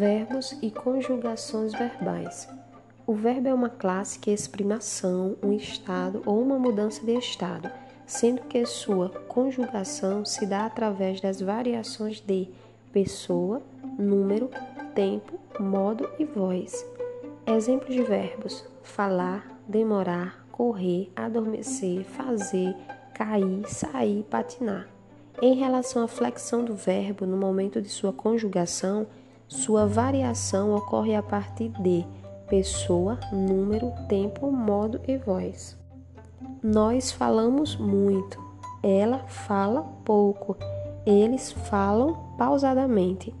Verbos e conjugações verbais. O verbo é uma classe que exprime ação, um estado ou uma mudança de estado, sendo que sua conjugação se dá através das variações de pessoa, número, tempo, modo e voz. Exemplos de verbos: falar, demorar, correr, adormecer, fazer, cair, sair, patinar. Em relação à flexão do verbo no momento de sua conjugação, sua variação ocorre a partir de pessoa, número, tempo, modo e voz. Nós falamos muito, ela fala pouco, eles falam pausadamente.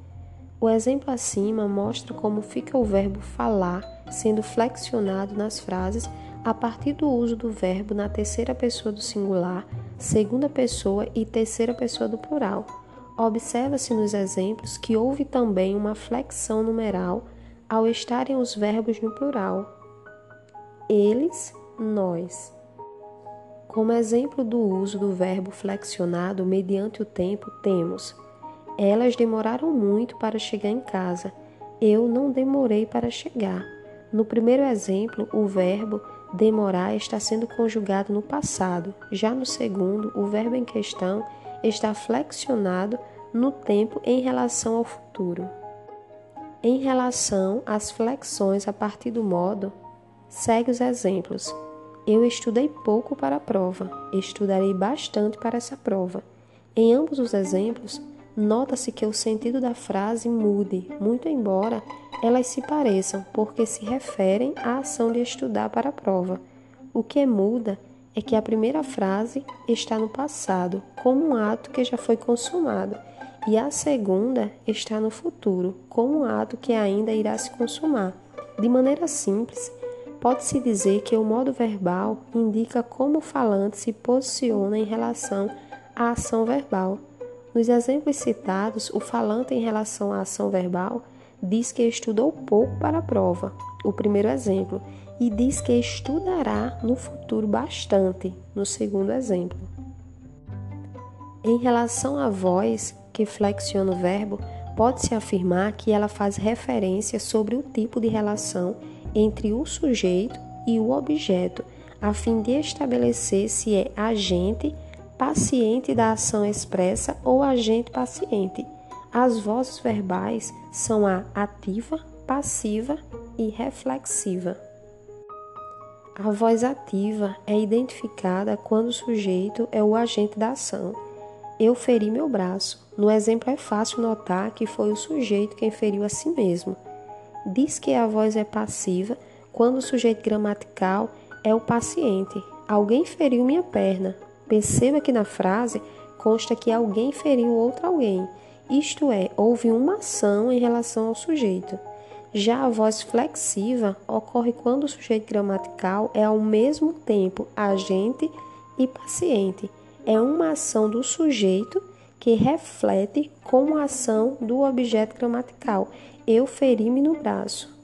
O exemplo acima mostra como fica o verbo falar sendo flexionado nas frases a partir do uso do verbo na terceira pessoa do singular, segunda pessoa e terceira pessoa do plural. Observa-se nos exemplos que houve também uma flexão numeral ao estarem os verbos no plural. Eles, nós. Como exemplo do uso do verbo flexionado mediante o tempo, temos: Elas demoraram muito para chegar em casa. Eu não demorei para chegar. No primeiro exemplo, o verbo demorar está sendo conjugado no passado. Já no segundo, o verbo em questão está flexionado no tempo em relação ao futuro. Em relação às flexões a partir do modo, segue os exemplos. Eu estudei pouco para a prova, estudarei bastante para essa prova. Em ambos os exemplos, nota-se que o sentido da frase mude, muito embora elas se pareçam, porque se referem à ação de estudar para a prova. O que muda é que a primeira frase está no passado, como um ato que já foi consumado, e a segunda está no futuro, como um ato que ainda irá se consumar. De maneira simples, pode-se dizer que o modo verbal indica como o falante se posiciona em relação à ação verbal. Nos exemplos citados, o falante em relação à ação verbal diz que estudou pouco para a prova, o primeiro exemplo, e diz que estudará no futuro bastante, no segundo exemplo. Em relação à voz, que flexiona o verbo, pode-se afirmar que ela faz referência sobre o tipo de relação entre o sujeito e o objeto, a fim de estabelecer se é agente paciente da ação expressa ou agente paciente. As vozes verbais são a ativa, passiva e reflexiva. A voz ativa é identificada quando o sujeito é o agente da ação. Eu feri meu braço. No exemplo é fácil notar que foi o sujeito quem feriu a si mesmo. Diz que a voz é passiva quando o sujeito gramatical é o paciente. Alguém feriu minha perna. Perceba que na frase consta que alguém feriu outro alguém, isto é, houve uma ação em relação ao sujeito. Já a voz flexiva ocorre quando o sujeito gramatical é ao mesmo tempo agente e paciente. É uma ação do sujeito que reflete como ação do objeto gramatical. Eu feri-me no braço.